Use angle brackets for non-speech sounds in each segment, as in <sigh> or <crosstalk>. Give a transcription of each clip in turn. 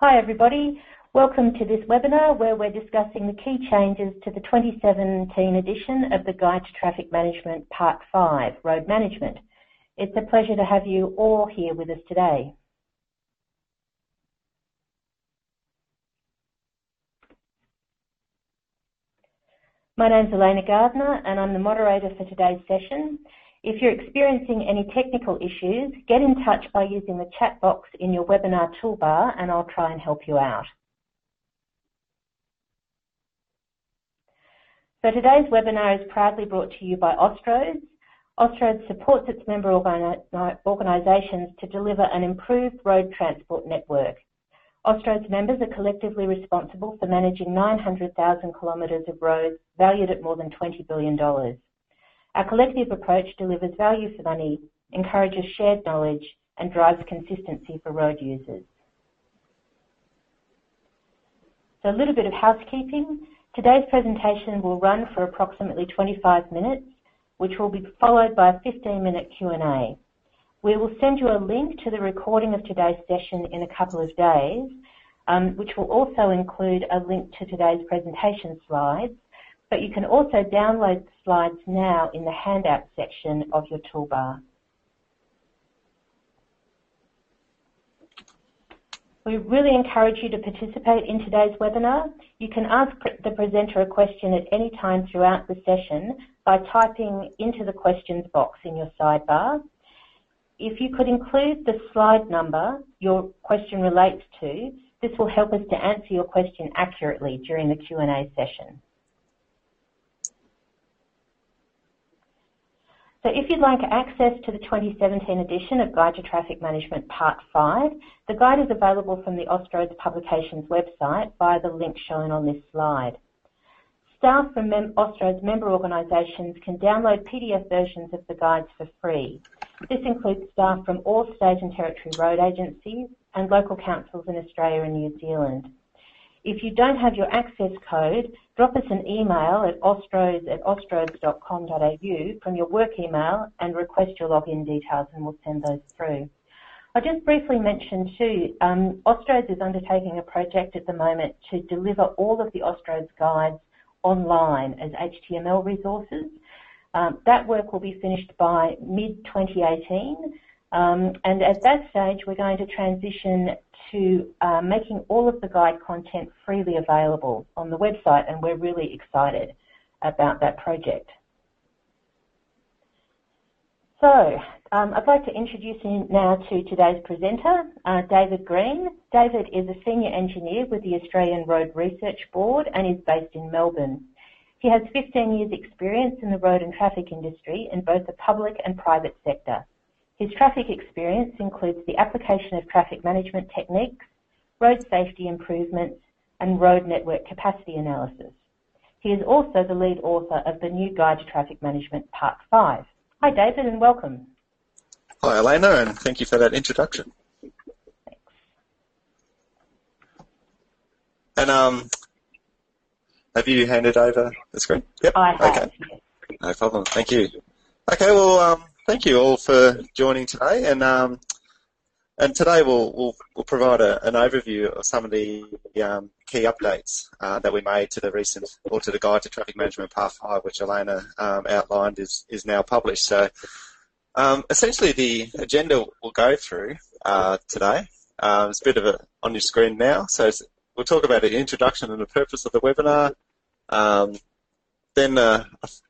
Hi everybody, welcome to this webinar where we're discussing the key changes to the 2017 edition of the Guide to Traffic Management Part 5, Road Management. It's a pleasure to have you all here with us today. My name's Elena Gardner and I'm the moderator for today's session. If you're experiencing any technical issues, get in touch by using the chat box in your webinar toolbar and I'll try and help you out. So today's webinar is proudly brought to you by Austroads. Austroads supports its member organisations to deliver an improved road transport network. Austroads members are collectively responsible for managing 900,000 kilometres of roads valued at more than $20 billion. Our collective approach delivers value for money, encourages shared knowledge and drives consistency for road users. So a little bit of housekeeping. Today's presentation will run for approximately 25 minutes, which will be followed by a 15-minute Q&A. We will send you a link to the recording of today's session in a couple of days, um, which will also include a link to today's presentation slides, but you can also download the slides now in the handout section of your toolbar. We really encourage you to participate in today's webinar. You can ask the presenter a question at any time throughout the session by typing into the questions box in your sidebar. If you could include the slide number your question relates to, this will help us to answer your question accurately during the Q&A session. So if you'd like access to the 2017 edition of Guide to Traffic Management Part 5, the guide is available from the Austroads Publications website via the link shown on this slide. Staff from Mem Austroads member organisations can download PDF versions of the guides for free. This includes staff from all state and territory road agencies and local councils in Australia and New Zealand. If you don't have your access code, drop us an email at austroads at austroads.com.au from your work email and request your login details and we'll send those through. I just briefly mentioned too, um, Austroads is undertaking a project at the moment to deliver all of the Austroads guides online as HTML resources. Um, that work will be finished by mid-2018 um, and at that stage we're going to transition to uh, making all of the guide content freely available on the website and we're really excited about that project. So, um, I'd like to introduce you now to today's presenter, uh, David Green. David is a Senior Engineer with the Australian Road Research Board and is based in Melbourne. He has 15 years experience in the road and traffic industry in both the public and private sector. His traffic experience includes the application of traffic management techniques, road safety improvements, and road network capacity analysis. He is also the lead author of the new Guide to Traffic Management Part 5. Hi David and welcome. Hi Elena and thank you for that introduction. Thanks. And um, have you handed over the screen? Yep. I have. Okay. No problem. Thank you. Okay, well, um, thank you all for joining today, and um, and today we'll we'll, we'll provide a, an overview of some of the um, key updates uh, that we made to the recent or to the guide to traffic management part five, which Elena um, outlined is is now published. So um, essentially, the agenda we'll go through uh, today. Uh, it's a bit of a on your screen now. So we'll talk about the introduction and the purpose of the webinar. Um, then uh,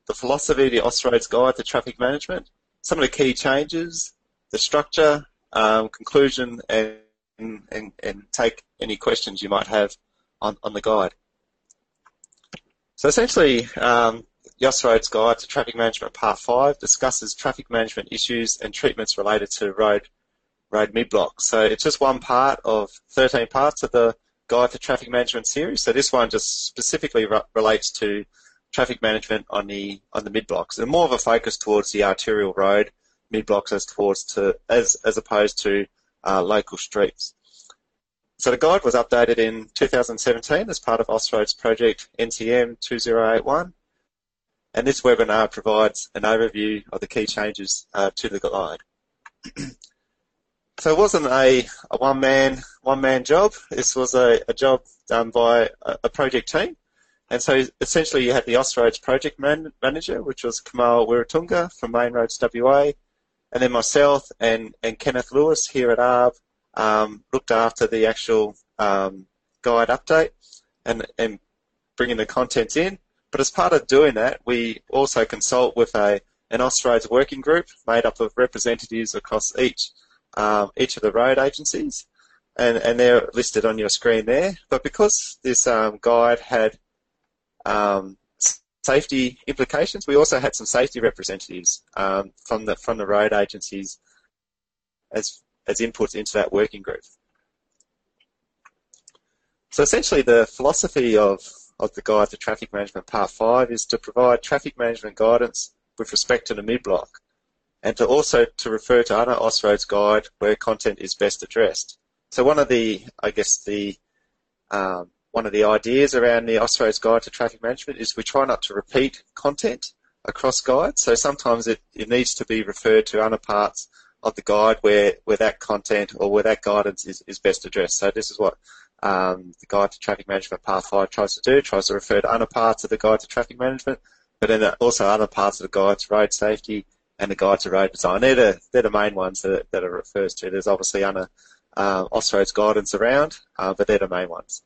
the philosophy, the Austroads Guide to Traffic Management, some of the key changes, the structure, um, conclusion, and, and, and take any questions you might have on, on the guide. So essentially, um, Austroads Guide to Traffic Management Part 5 discusses traffic management issues and treatments related to road road mid-block. So it's just one part of 13 parts of the Guide to Traffic Management series. So this one just specifically re- relates to traffic management on the on the mid blocks, and more of a focus towards the arterial road mid blocks as towards to as as opposed to uh, local streets. So the guide was updated in 2017 as part of Austroads project NCM 2081, and this webinar provides an overview of the key changes uh, to the guide. <clears throat> so it wasn't a, a one man one man job. This was a, a job done by a, a, project team. And so essentially you had the Austroads project man, manager, which was Kamal Wiratunga from Main Roads WA, and then myself and, and Kenneth Lewis here at ARRB um, looked after the actual um, guide update and, and bringing the contents in. But as part of doing that, we also consult with a an Austroads working group made up of representatives across each um, each of the road agencies, and, and they're listed on your screen there. But because this um, guide had um, safety implications, we also had some safety representatives um, from the from the road agencies as as inputs into that working group. So essentially, the philosophy of of the Guide to Traffic Management Part 5 is to provide traffic management guidance with respect to the mid-block and to also to refer to other Austroads guide where content is best addressed. So one of the, I guess the, um, one of the ideas around the Austroads guide to traffic management is we try not to repeat content across guides. So sometimes it, it needs to be referred to other parts of the guide where, where that content or where that guidance is, is best addressed. So this is what um, the Guide to Traffic Management Part 5 tries to do, tries to refer to other parts of the Guide to Traffic Management, but then also other parts of the Guide to Road Safety, and the guide to road design. They're the, they're the main ones that, that it refers to. There's obviously other uh, guidance around, uh, but they're the main ones.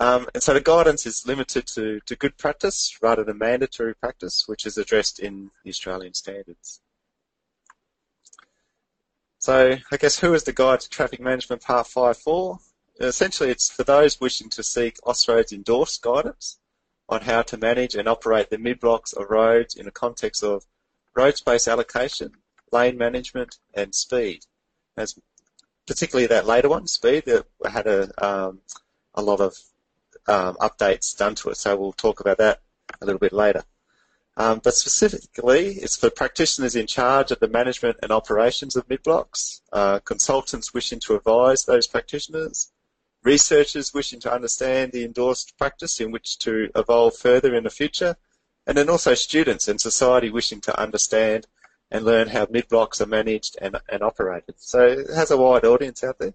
Um, and so the guidance is limited to, to good practice rather than mandatory practice, which is addressed in the Australian standards. So I guess who is the Guide to Traffic Management Part 5 for? Essentially it's for those wishing to seek Austroads endorsed guidance on how to manage and operate the mid-blocks of roads in the context of road space allocation, lane management, and speed. As particularly that later one, speed, that had a, um, a lot of um, updates done to it. So we'll talk about that a little bit later. Um, but specifically, it's for practitioners in charge of the management and operations of mid-blocks, uh, consultants wishing to advise those practitioners, researchers wishing to understand the endorsed practice in which to evolve further in the future, and then also students and society wishing to understand and learn how mid-blocks are managed and, and operated. So it has a wide audience out there.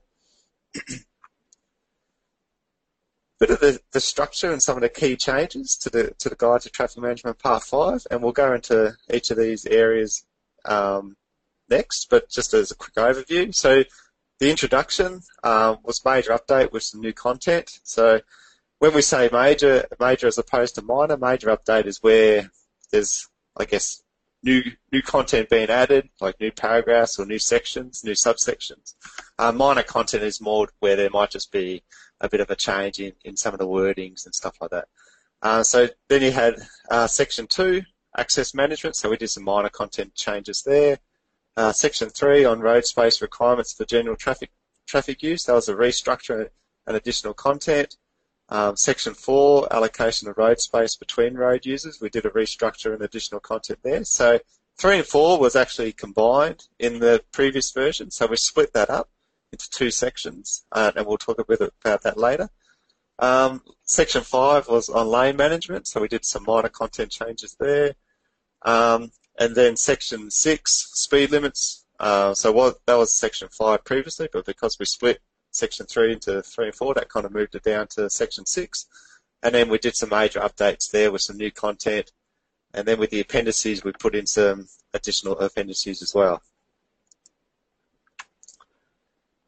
Bit of the, the structure and some of the key changes to the to the guide to traffic management part five, and we'll go into each of these areas um, next. But just as a quick overview, so the introduction um, was major update with some new content. So when we say major, major as opposed to minor, major update is where there's, I guess, new new content being added, like new paragraphs or new sections, new subsections. Uh, minor content is more where there might just be a bit of a change in, in some of the wordings and stuff like that. Uh, so then you had uh, section two, access management. So we did some minor content changes there. Uh, section three on road space requirements for general traffic traffic use. That was a restructure and additional content. Um, section 4, allocation of road space between road users. We did a restructure and additional content there. So 3 and 4 was actually combined in the previous version, so we split that up into two sections, uh, and we'll talk a bit about that later. Um, section 5 was on lane management, so we did some minor content changes there. Um, and then section 6, speed limits. Uh, so what, that was section 5 previously, but because we split section 3 into 3 and 4. That kind of moved it down to section 6. And then we did some major updates there with some new content. And then with the appendices, we put in some additional appendices as well.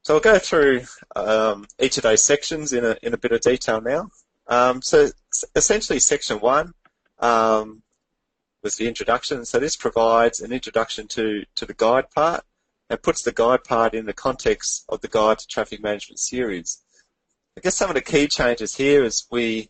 So I'll go through um, each of those sections in a, in a bit of detail now. Um, so essentially section 1 um, was the introduction. So this provides an introduction to, to the guide part and puts the guide part in the context of the Guide to Traffic Management series. I guess some of the key changes here is we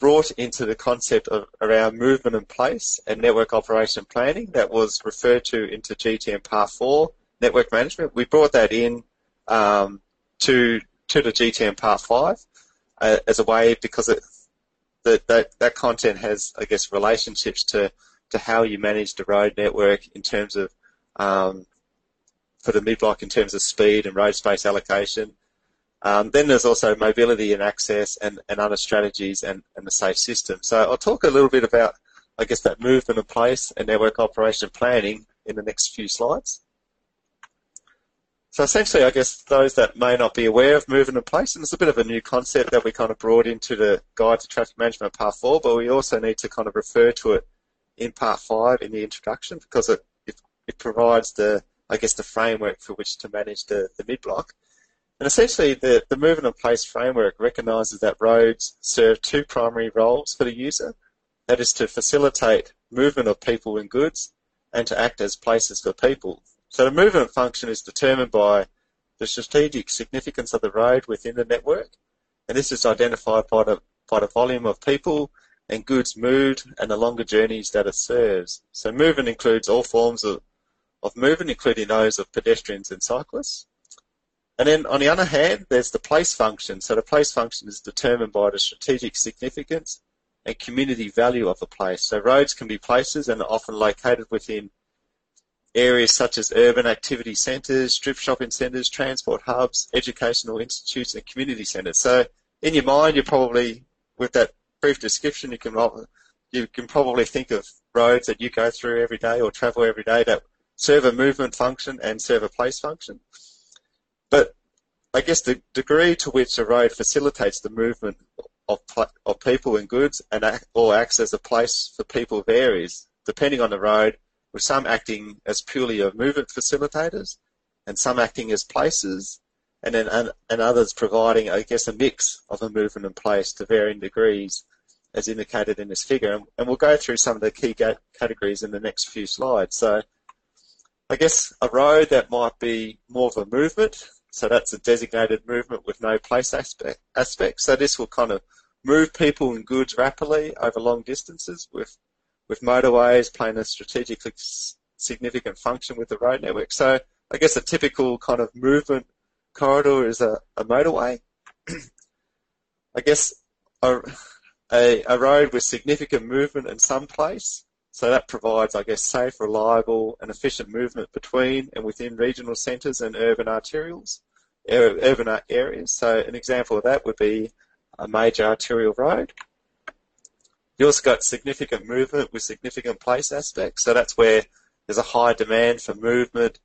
brought into the concept of around movement and place and network operation planning that was referred to into GTM Part 4, network management. We brought that in um, to to the GTM Part 5 uh, as a way because it, that, that, that content has, I guess, relationships to, to how you manage the road network in terms of um, for the mid-block in terms of speed and road space allocation. Um, then there's also mobility and access and, and other strategies and, and the safe system. So I'll talk a little bit about, I guess, that movement of place and network operation planning in the next few slides. So essentially, I guess those that may not be aware of moving in place, and it's a bit of a new concept that we kind of brought into the Guide to Traffic Management Part 4, but we also need to kind of refer to it in Part 5 in the introduction because it, it, it provides the, I guess, the framework for which to manage the, the mid-block. And essentially, the, the movement and place framework recognises that roads serve two primary roles for the user. That is to facilitate movement of people and goods and to act as places for people. So the movement function is determined by the strategic significance of the road within the network, and this is identified by the, by the volume of people and goods moved and the longer journeys that it serves. So movement includes all forms of, of movement, including those of pedestrians and cyclists. And then on the other hand, there's the place function. So the place function is determined by the strategic significance and community value of a place. So roads can be places and are often located within areas such as urban activity centres, strip shopping centres, transport hubs, educational institutes, and community centres. So in your mind, you're probably, with that brief description, you can you can probably think of roads that you go through every day or travel every day that serve a movement function and serve a place function. But I guess the degree to which a road facilitates the movement of, of people and goods and or acts as a place for people varies depending on the road with some acting as purely a movement facilitators and some acting as places, and then and, and others providing, I guess, a mix of a movement and place to varying degrees, as indicated in this figure. And, and we'll go through some of the key categories in the next few slides. So, I guess a road that might be more of a movement, so that's a designated movement with no place aspect. aspect. So this will kind of move people and goods rapidly over long distances with with motorways playing a strategically significant function with the road network. So I guess a typical kind of movement corridor is a, a motorway. <clears throat> I guess a, a, a, road with significant movement in some place. So that provides, I guess, safe, reliable and efficient movement between and within regional centres and urban arterials, urban areas. So an example of that would be a major arterial road. You also got significant movement with significant place aspects. So that's where there's a high demand for movement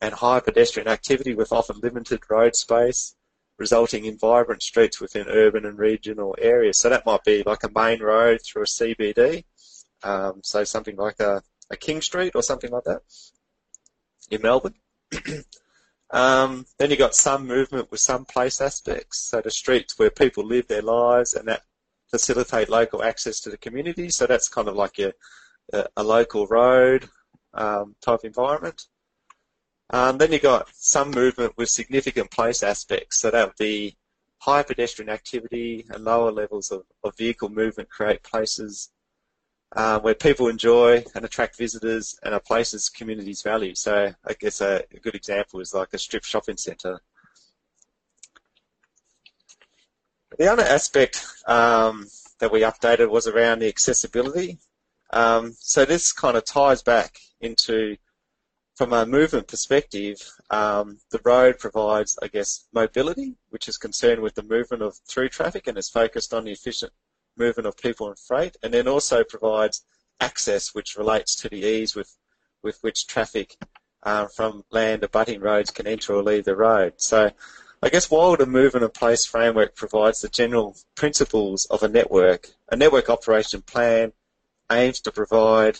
and high pedestrian activity with often limited road space, resulting in vibrant streets within urban and regional areas. So that might be like a main road through a CBD, um, so something like a, a King Street or something like that in Melbourne. <clears throat> um, then you've got some movement with some place aspects, so the streets where people live their lives and that facilitate local access to the community. So that's kind of like a, a local road um, type environment. Um, then you've got some movement with significant place aspects. So that would be high pedestrian activity and lower levels of, of vehicle movement create places uh, where people enjoy and attract visitors and are places communities value. So I guess a, a good example is like a strip shopping centre The other aspect um, that we updated was around the accessibility. Um, so this kind of ties back into, from a movement perspective, um, the road provides, I guess, mobility, which is concerned with the movement of through traffic and is focused on the efficient movement of people and freight, and then also provides access, which relates to the ease with, with which traffic uh, from land abutting roads can enter or leave the road. So I guess while the movement in place framework provides the general principles of a network, a network operation plan aims to provide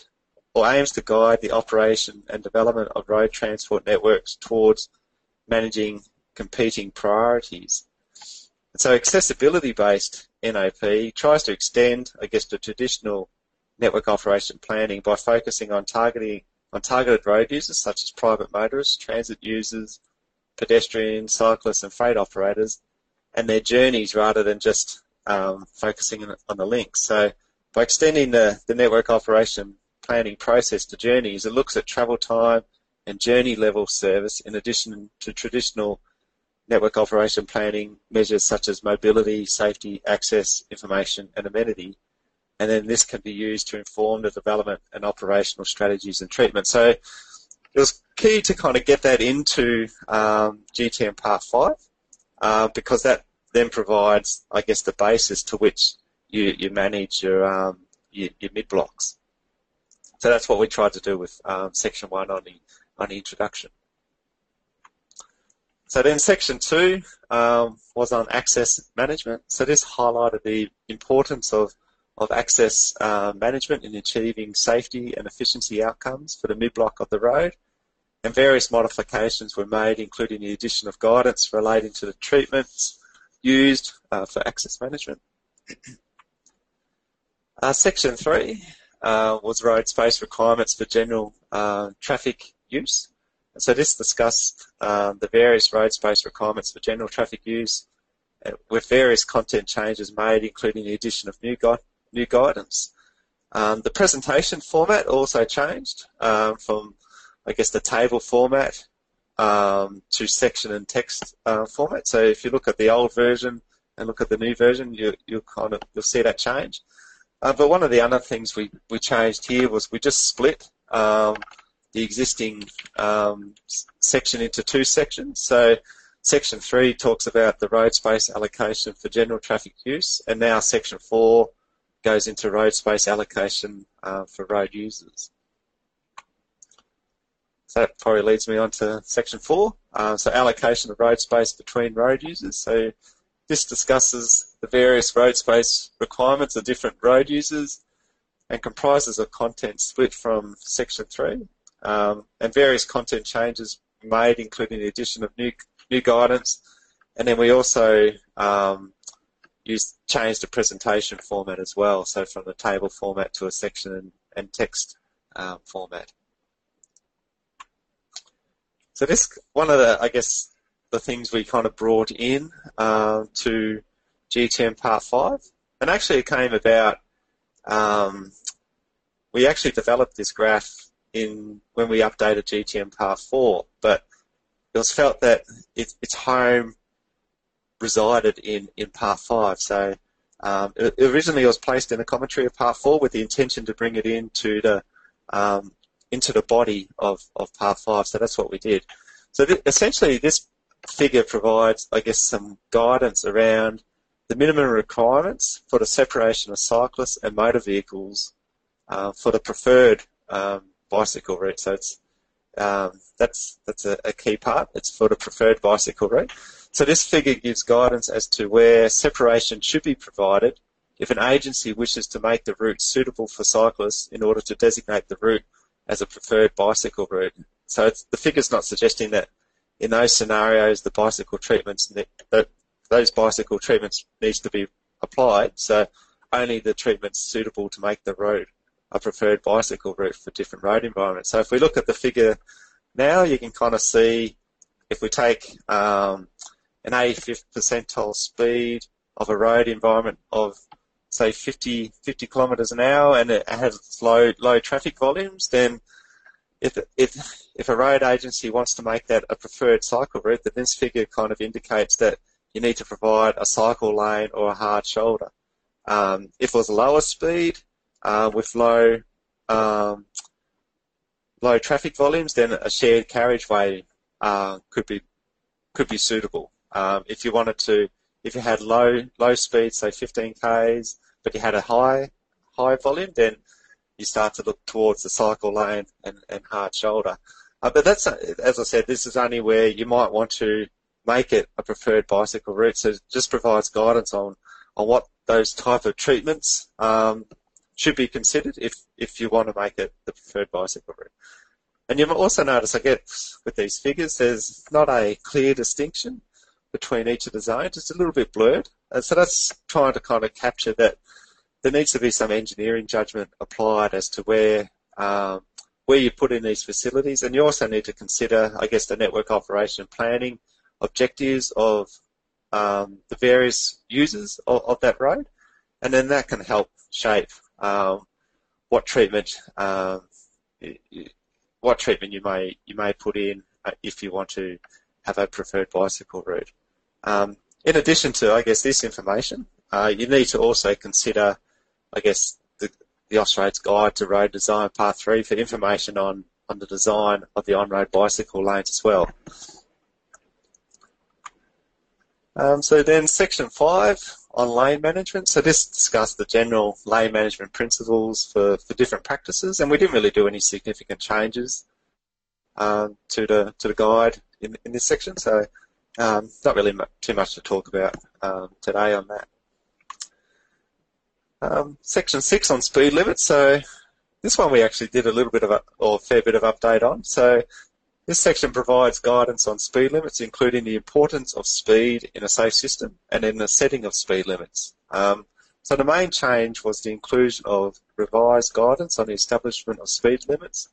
or aims to guide the operation and development of road transport networks towards managing competing priorities. And so accessibility-based NOP tries to extend, I guess, the traditional network operation planning by focusing on targeting on targeted road users such as private motorists, transit users, pedestrians, cyclists, and freight operators and their journeys rather than just um, focusing on the links. So by extending the, the network operation planning process to journeys, it looks at travel time and journey level service in addition to traditional network operation planning measures such as mobility, safety, access, information, and amenity. And then this can be used to inform the development and operational strategies and treatment. So it was key to kind of get that into um, GTM Part 5 uh, because that then provides, I guess, the basis to which you, you manage your, um, your, your mid blocks. So that's what we tried to do with um, Section 1 on the, on the introduction. So then section two um, was on access management. So this highlighted the importance of, of access uh, management in achieving safety and efficiency outcomes for the mid-block of the road. And various modifications were made, including the addition of guidance relating to the treatments used uh, for access management. <clears throat> uh, section three uh, was road space requirements for general uh, traffic use. And so this discussed um, the various road space requirements for general traffic use uh, with various content changes made, including the addition of new, gu new guidance. Um, the presentation format also changed um, from, I guess, the table format um, to section and text uh, format. So if you look at the old version and look at the new version, you, will kind of you'll see that change. Uh, but one of the other things we, we changed here was we just split um, the existing um, section into two sections. So section three talks about the road space allocation for general traffic use, and now section four goes into road space allocation uh, for road users. So that probably leads me on to section four. Uh, so allocation of road space between road users. So this discusses the various road space requirements of different road users and comprises of content split from section three um, and various content changes made, including the addition of new new guidance, and then we also um, used changed the presentation format as well, so from the table format to a section and, and text um, format. So this one of the I guess the things we kind of brought in uh, to GTM Part Five, and actually it came about. Um, we actually developed this graph in when we updated GTM Part 4, but it was felt that it, its home resided in, in Part 5. So um, it, originally it was placed in the commentary of Part 4 with the intention to bring it into the um, into the body of, of Part 5. So that's what we did. So th- essentially this figure provides, I guess, some guidance around the minimum requirements for the separation of cyclists and motor vehicles uh, for the preferred um, bicycle route. So it's um, that's that's a, a, key part. It's for the preferred bicycle route. So this figure gives guidance as to where separation should be provided if an agency wishes to make the route suitable for cyclists in order to designate the route as a preferred bicycle route. So the figure's not suggesting that in those scenarios the bicycle treatments that those bicycle treatments needs to be applied. So only the treatments suitable to make the road a preferred bicycle route for different road environments. So if we look at the figure now, you can kind of see if we take um, an 85th percentile speed of a road environment of say 50, 50 kilometres an hour and it has low, low traffic volumes, then if, if, if a road agency wants to make that a preferred cycle route, then this figure kind of indicates that you need to provide a cycle lane or a hard shoulder. Um, if it was a lower speed, uh, with low um, low traffic volumes, then a shared carriageway uh, could be could be suitable. Um, if you wanted to, if you had low low speed, say 15 k's, but you had a high high volume, then you start to look towards the cycle lane and, and hard shoulder. Uh, but that's, as I said, this is only where you might want to make it a preferred bicycle route. So it just provides guidance on, on what those type of treatments um, should be considered if, if you want to make it the preferred bicycle route. And you might also notice, I guess, with these figures, there's not a clear distinction between each of the zones. It's a little bit blurred. And so that's trying to kind of capture that there needs to be some engineering judgment applied as to where um, where you put in these facilities. And you also need to consider, I guess, the network operation planning objectives of um, the various users of, of, that road. And then that can help shape what treatment um, what treatment you may you may put in uh, if you want to have a preferred bicycle route. Um, in addition to, I guess, this information, uh, you need to also consider, I guess, the, the Austroads Guide to Road Design Part 3 for information on, on the design of the on-road bicycle lanes as well. Um, so then Section 5 on lane management. So this discussed the general lane management principles for, for different practices, and we didn't really do any significant changes um, to the to the guide in, in this section. So Um, not really too much to talk about um, today on that. Um, section 6 on speed limits. So this one we actually did a little bit of a, or a fair bit of update on. So this section provides guidance on speed limits, including the importance of speed in a safe system and in the setting of speed limits. Um, so the main change was the inclusion of revised guidance on the establishment of speed limits,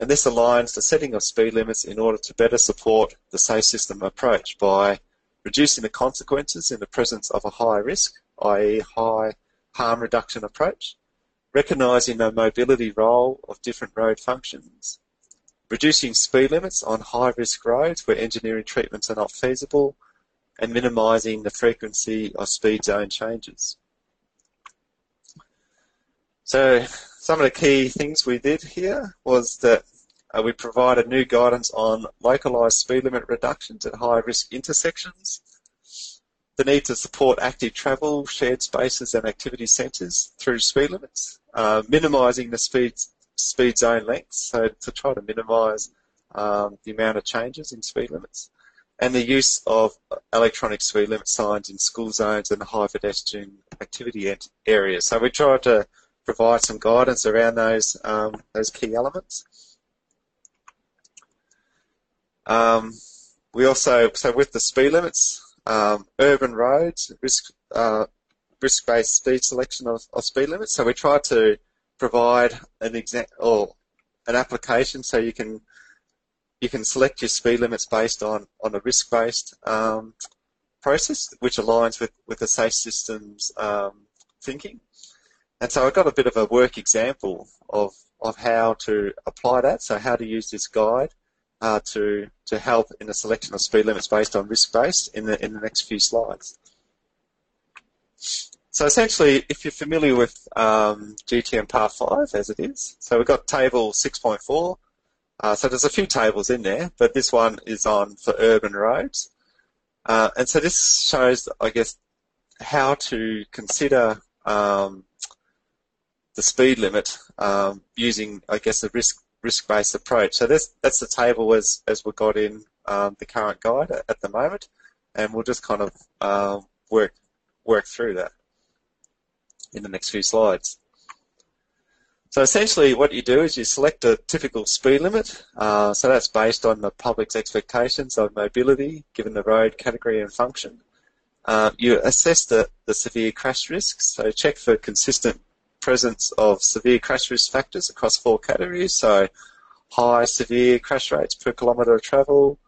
and this aligns the setting of speed limits in order to better support the safe system approach by reducing the consequences in the presence of a high risk, i.e. high harm reduction approach, recognising the mobility role of different road functions, reducing speed limits on high-risk roads where engineering treatments are not feasible, and minimising the frequency of speed zone changes. So some of the key things we did here was that uh, we provided new guidance on localised speed limit reductions at high-risk intersections, the need to support active travel, shared spaces and activity centres through speed limits, uh, minimising the speed, speed zone lengths, so to try to minimise um, the amount of changes in speed limits, and the use of electronic speed limit signs in school zones and high pedestrian activity areas. So we try to provide some guidance around those um, those key elements. Um, we also so with the speed limits, um, urban roads risk uh, risk-based speed selection of, of, speed limits. So we try to provide an example or an application so you can you can select your speed limits based on on a risk-based um, process, which aligns with with the safe systems um, thinking. And so I've got a bit of a work example of, of how to apply that, so how to use this guide uh, to, to help in the selection of speed limits based on risk-based in the, in the next few slides. So essentially, if you're familiar with um, GTM Part 5 as it is, so we've got table 6.4. Uh, so there's a few tables in there, but this one is on for urban roads. Uh, and so this shows, I guess, how to consider um, the speed limit um, using, I guess, a risk risk-based approach. So that's that's the table as as we got in um, the current guide at, at, the moment, and we'll just kind of uh, work work through that in the next few slides. So essentially, what you do is you select a typical speed limit. Uh, so that's based on the public's expectations of mobility, given the road category and function. Uh, you assess the, the severe crash risks. So check for consistent presence of severe crash risk factors across four categories. So high severe crash rates per kilometre of travel,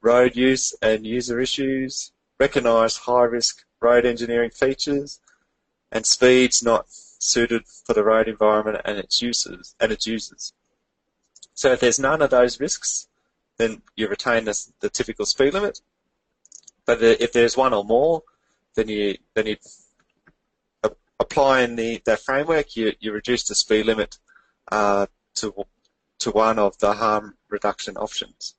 road use and user issues, recognise high risk road engineering features, and speeds not suited for the road environment and its users and its users. So if there's none of those risks, then you retain the, the typical speed limit. But if there's one or more, then you then you applying the that framework, you, you reduce the speed limit uh, to to one of the harm reduction options.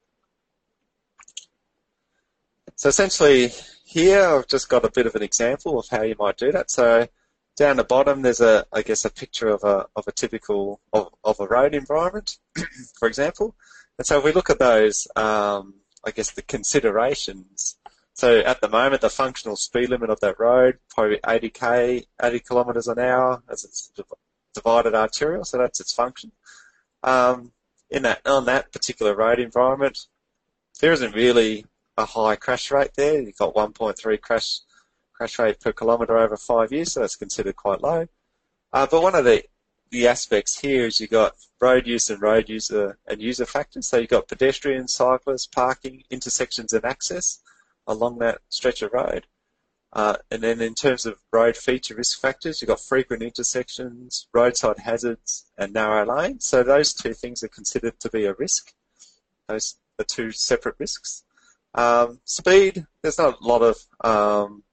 So essentially, here I've just got a bit of an example of how you might do that. So down the bottom, there's a I guess a picture of a of a typical of, of a road environment, <clears throat> for example. And so if we look at those, um, I guess the considerations so at the moment, the functional speed limit of that road, probably 80k, 80 kilometres an hour as it's divided arterial, so that's its function. Um, in that, on that particular road environment, there isn't really a high crash rate there. You've got 1.3 crash crash rate per kilometre over five years, so that's considered quite low. Uh, but one of the the aspects here is you've got road use and road user and user factors. So you've got pedestrians, cyclists, parking, intersections and access along that stretch of road. Uh, and then in terms of road feature risk factors, you've got frequent intersections, roadside hazards, and narrow lanes. So those two things are considered to be a risk. Those are two separate risks. Um, speed, there's not a lot of um,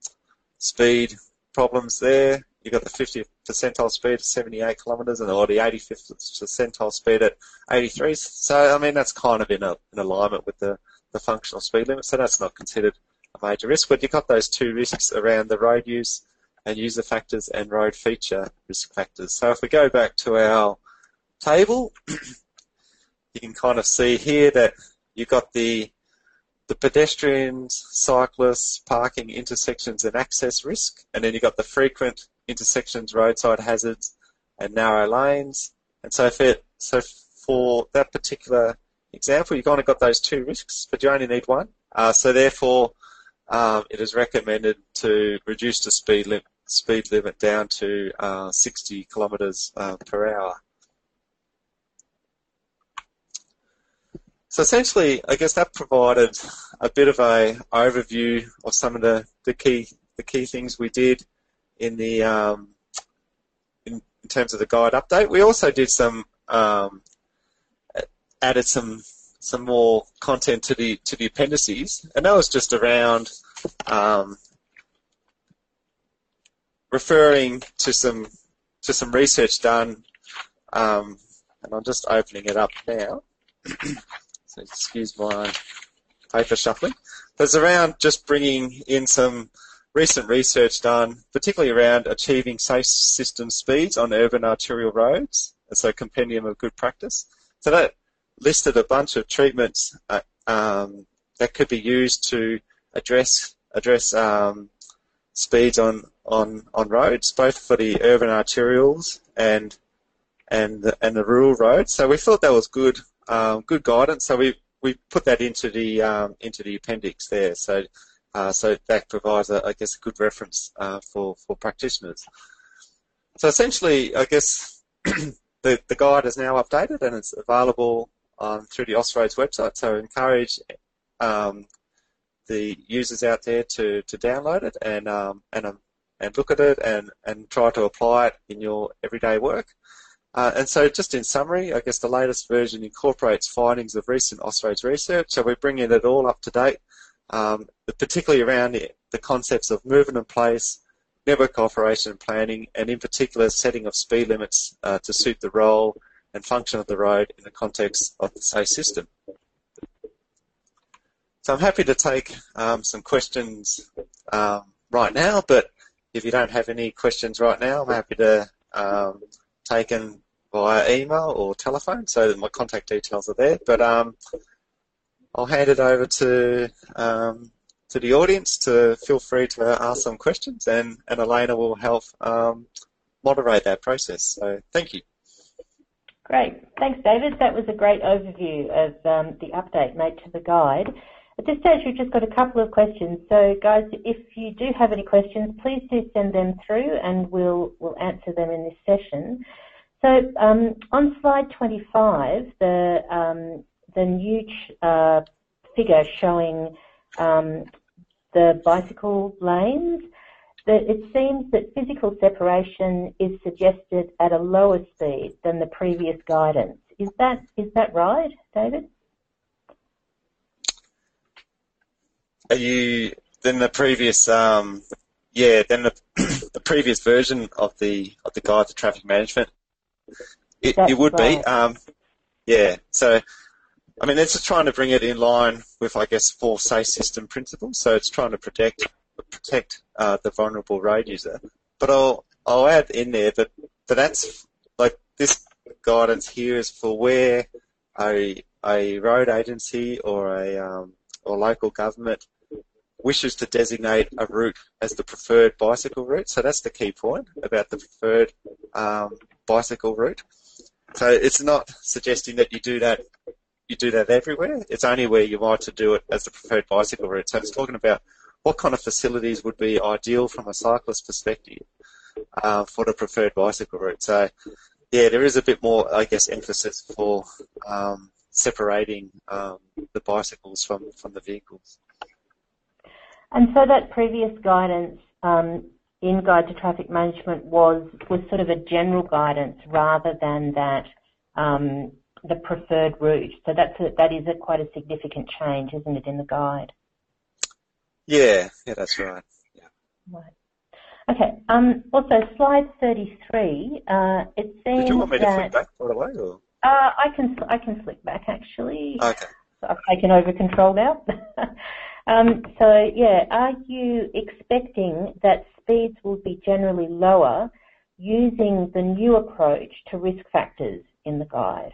speed problems there. You've got the 50th percentile speed at 78 kilometres and the 85th percentile speed at 83. So, I mean, that's kind of in, a, in alignment with the the functional speed limit, so that's not considered a major risk. But you've got those two risks around the road use and user factors and road feature risk factors. So if we go back to our table, <clears throat> you can kind of see here that you've got the the pedestrians, cyclists, parking, intersections and access risk, and then you've got the frequent intersections, roadside hazards, and narrow lanes. And so for, so for that particular example, you've of got those two risks, but you only need one. Uh, so therefore, um, it is recommended to reduce the speed limit speed limit down to uh, 60 kilometres uh, per hour. So essentially, I guess that provided a bit of a overview of some of the, the key the key things we did in the um, in, in, terms of the guide update. We also did some um, added some some more content to the to the appendices, and that was just around um, referring to some to some research done, um, and I'm just opening it up now. <clears throat> so excuse my paper shuffling. There's around just bringing in some recent research done, particularly around achieving safe system speeds on urban arterial roads. And so compendium of good practice. So that listed a bunch of treatments uh, um, that could be used to address address um, speeds on, on on roads, both for the urban arterials and and the, and the rural roads. So we thought that was good um, good guidance. So we we put that into the um, into the appendix there. So uh, so that provides, a, I guess, a good reference uh, for for practitioners. So essentially, I guess <clears throat> the the guide is now updated and it's available um, through the Austroads website. So I encourage um, the users out there to, to download it and um, and um, and look at it and, and try to apply it in your everyday work. Uh, and so just in summary, I guess the latest version incorporates findings of recent Austroads research. So we're bringing it all up to date, um, particularly around the, the, concepts of movement and place, network operation and planning, and in particular setting of speed limits uh, to suit the role and function of the road in the context of the SAFE system. So I'm happy to take um, some questions um, right now, but if you don't have any questions right now, I'm happy to take them via email or telephone, so that my contact details are there. But um, I'll hand it over to um, to the audience to feel free to ask some questions, and, and Elena will help um, moderate that process. So thank you. Great. Thanks, David. That was a great overview of um, the update made to the guide. At this stage, we've just got a couple of questions. So, guys, if you do have any questions, please do send them through and we'll, we'll answer them in this session. So, um, on slide 25, the, um, the new uh, figure showing um, the bicycle lanes it seems that physical separation is suggested at a lower speed than the previous guidance. Is that is that right, David? Are you then the previous um, yeah then the <clears throat> the previous version of the of the guide to traffic management it, it would right. be um, yeah so I mean it's just trying to bring it in line with I guess four safe system principles so it's trying to protect protect uh, the vulnerable road user. But I'll I'll add in there that, that that's like this guidance here is for where a a road agency or a um, or local government wishes to designate a route as the preferred bicycle route. So that's the key point about the preferred um, bicycle route. So it's not suggesting that you do that you do that everywhere. It's only where you want to do it as the preferred bicycle route. So it's talking about what kind of facilities would be ideal from a cyclist perspective uh, for the preferred bicycle route. So, yeah, there is a bit more, I guess, emphasis for um, separating um, the bicycles from, from the vehicles. And so that previous guidance um, in Guide to Traffic Management was was sort of a general guidance rather than that um, the preferred route. So that's a, that is a, quite a significant change, isn't it, in the guide? Yeah, yeah, that's right. Yeah. Right. Okay. Um, also, slide 33. Uh, it seems Did you want me to flick back by the way, or? Uh, I can I can flick back actually. Okay. So I've taken over control now. <laughs> um, so yeah, are you expecting that speeds will be generally lower using the new approach to risk factors in the guide?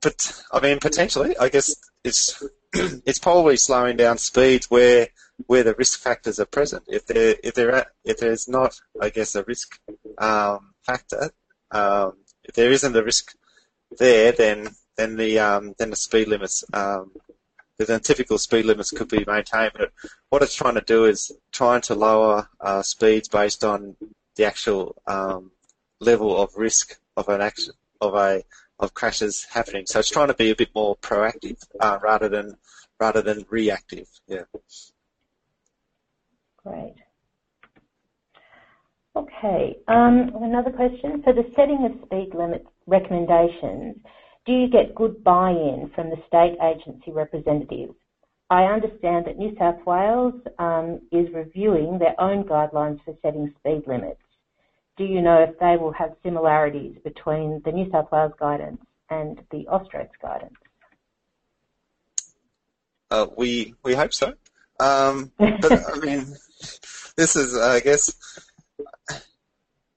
but I mean, potentially, I guess it's <clears throat> it's probably slowing down speeds where where the risk factors are present. If there if there at, if there's not, I guess, a risk um, factor, um, if there isn't a risk there, then then the um, then the speed limits um, the typical speed limits could be maintained. But what it's trying to do is trying to lower uh, speeds based on the actual um, level of risk of an action of a of crashes happening. So it's trying to be a bit more proactive uh, rather than rather than reactive. Yeah. Great. Okay. Um, another question. For the setting of speed limit recommendations, do you get good buy-in from the state agency representatives? I understand that New South Wales um, is reviewing their own guidelines for setting speed limits. Do you know if they will have similarities between the New South Wales guidance and the Austroads guidance? Uh, we we hope so. Um, but I mean, <laughs> this is, I guess,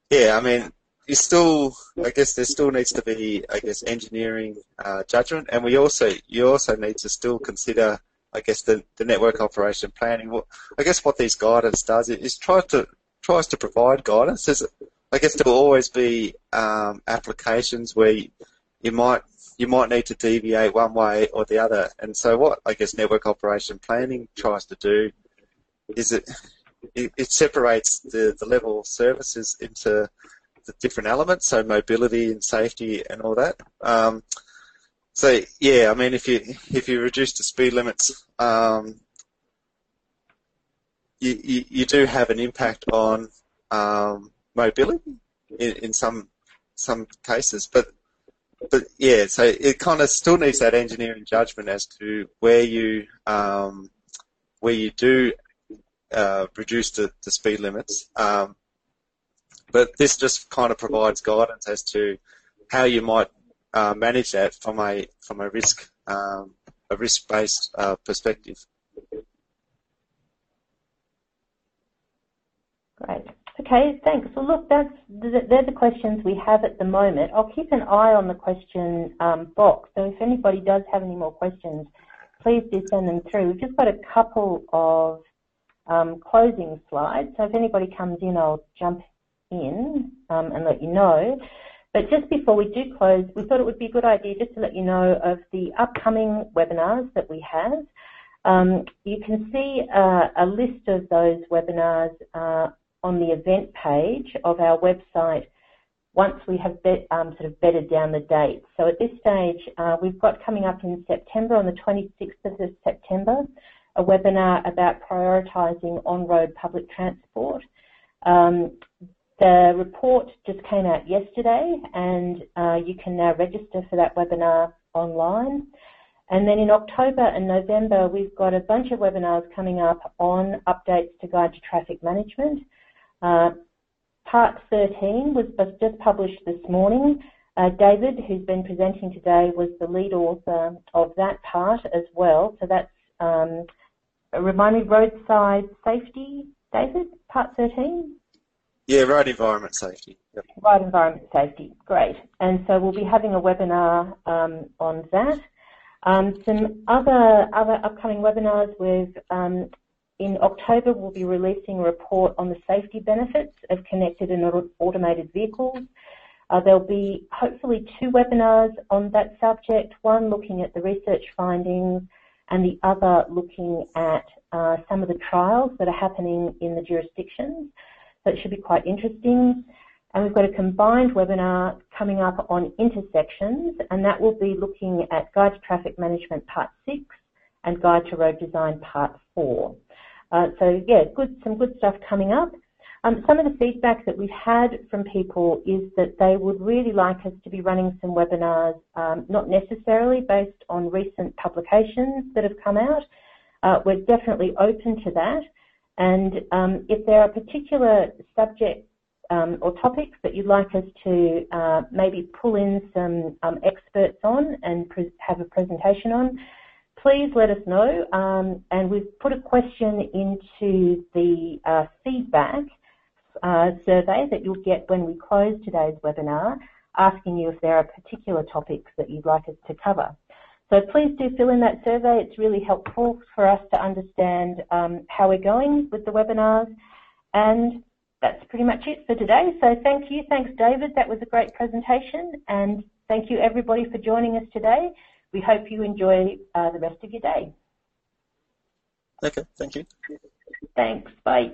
yeah. I mean, you still, I guess, there still needs to be, I guess, engineering uh, judgment, and we also, you also need to still consider, I guess, the, the network operation planning. What, I guess what these guidance does is try to tries to provide guidance. There's, I guess there will always be um, applications where you, you might you might need to deviate one way or the other. And so what I guess network operation planning tries to do is it it, it separates the, the level of services into the different elements, so mobility and safety and all that. Um, so yeah, I mean, if you if you reduce the speed limits, um, you, you, you do have an impact on um, mobility in, in some some cases, but but yeah, so it kind of still needs that engineering judgment as to where you um, where you do uh, reduce the, the speed limits. Um, but this just kind of provides guidance as to how you might uh, manage that from a from a risk um, a risk based uh, perspective. Great. Okay, thanks. Well, look, that's they're the questions we have at the moment. I'll keep an eye on the question um, box. So if anybody does have any more questions, please do send them through. We've just got a couple of um, closing slides. So if anybody comes in, I'll jump in um, and let you know. But just before we do close, we thought it would be a good idea just to let you know of the upcoming webinars that we have. Um, you can see uh, a list of those webinars uh, on the event page of our website once we have bet, um, sort of bedded down the dates. So at this stage, uh, we've got coming up in September, on the 26th of September, a webinar about prioritising on-road public transport. Um, the report just came out yesterday and uh, you can now register for that webinar online. And then in October and November, we've got a bunch of webinars coming up on updates to Guide to Traffic Management. Uh, part 13 was just published this morning. Uh, David, who's been presenting today, was the lead author of that part as well. So that's, um, remind me, roadside safety, David, part 13? Yeah, road environment safety. Yep. Road environment safety, great. And so we'll be having a webinar um, on that. Um, some other other upcoming webinars with um, in October we'll be releasing a report on the safety benefits of connected and automated vehicles. Uh, there'll be hopefully two webinars on that subject, one looking at the research findings and the other looking at uh, some of the trials that are happening in the jurisdictions. So it should be quite interesting. And we've got a combined webinar coming up on intersections, and that will be looking at Guide to Traffic Management Part 6 and Guide to Road Design Part 4. Uh, so yeah, good, some good stuff coming up. Um, some of the feedback that we've had from people is that they would really like us to be running some webinars, um, not necessarily based on recent publications that have come out. Uh, we're definitely open to that. And um, if there are particular subjects um, or topics that you'd like us to uh, maybe pull in some um, experts on and have a presentation on, please let us know. Um, and we've put a question into the uh, feedback uh, survey that you'll get when we close today's webinar. asking you if there are particular topics that you'd like us to cover. So please do fill in that survey. It's really helpful for us to understand um, how we're going with the webinars. And that's pretty much it for today. So thank you. Thanks, David. That was a great presentation. And thank you, everybody, for joining us today. We hope you enjoy uh, the rest of your day. Okay, thank you. Thanks. Bye.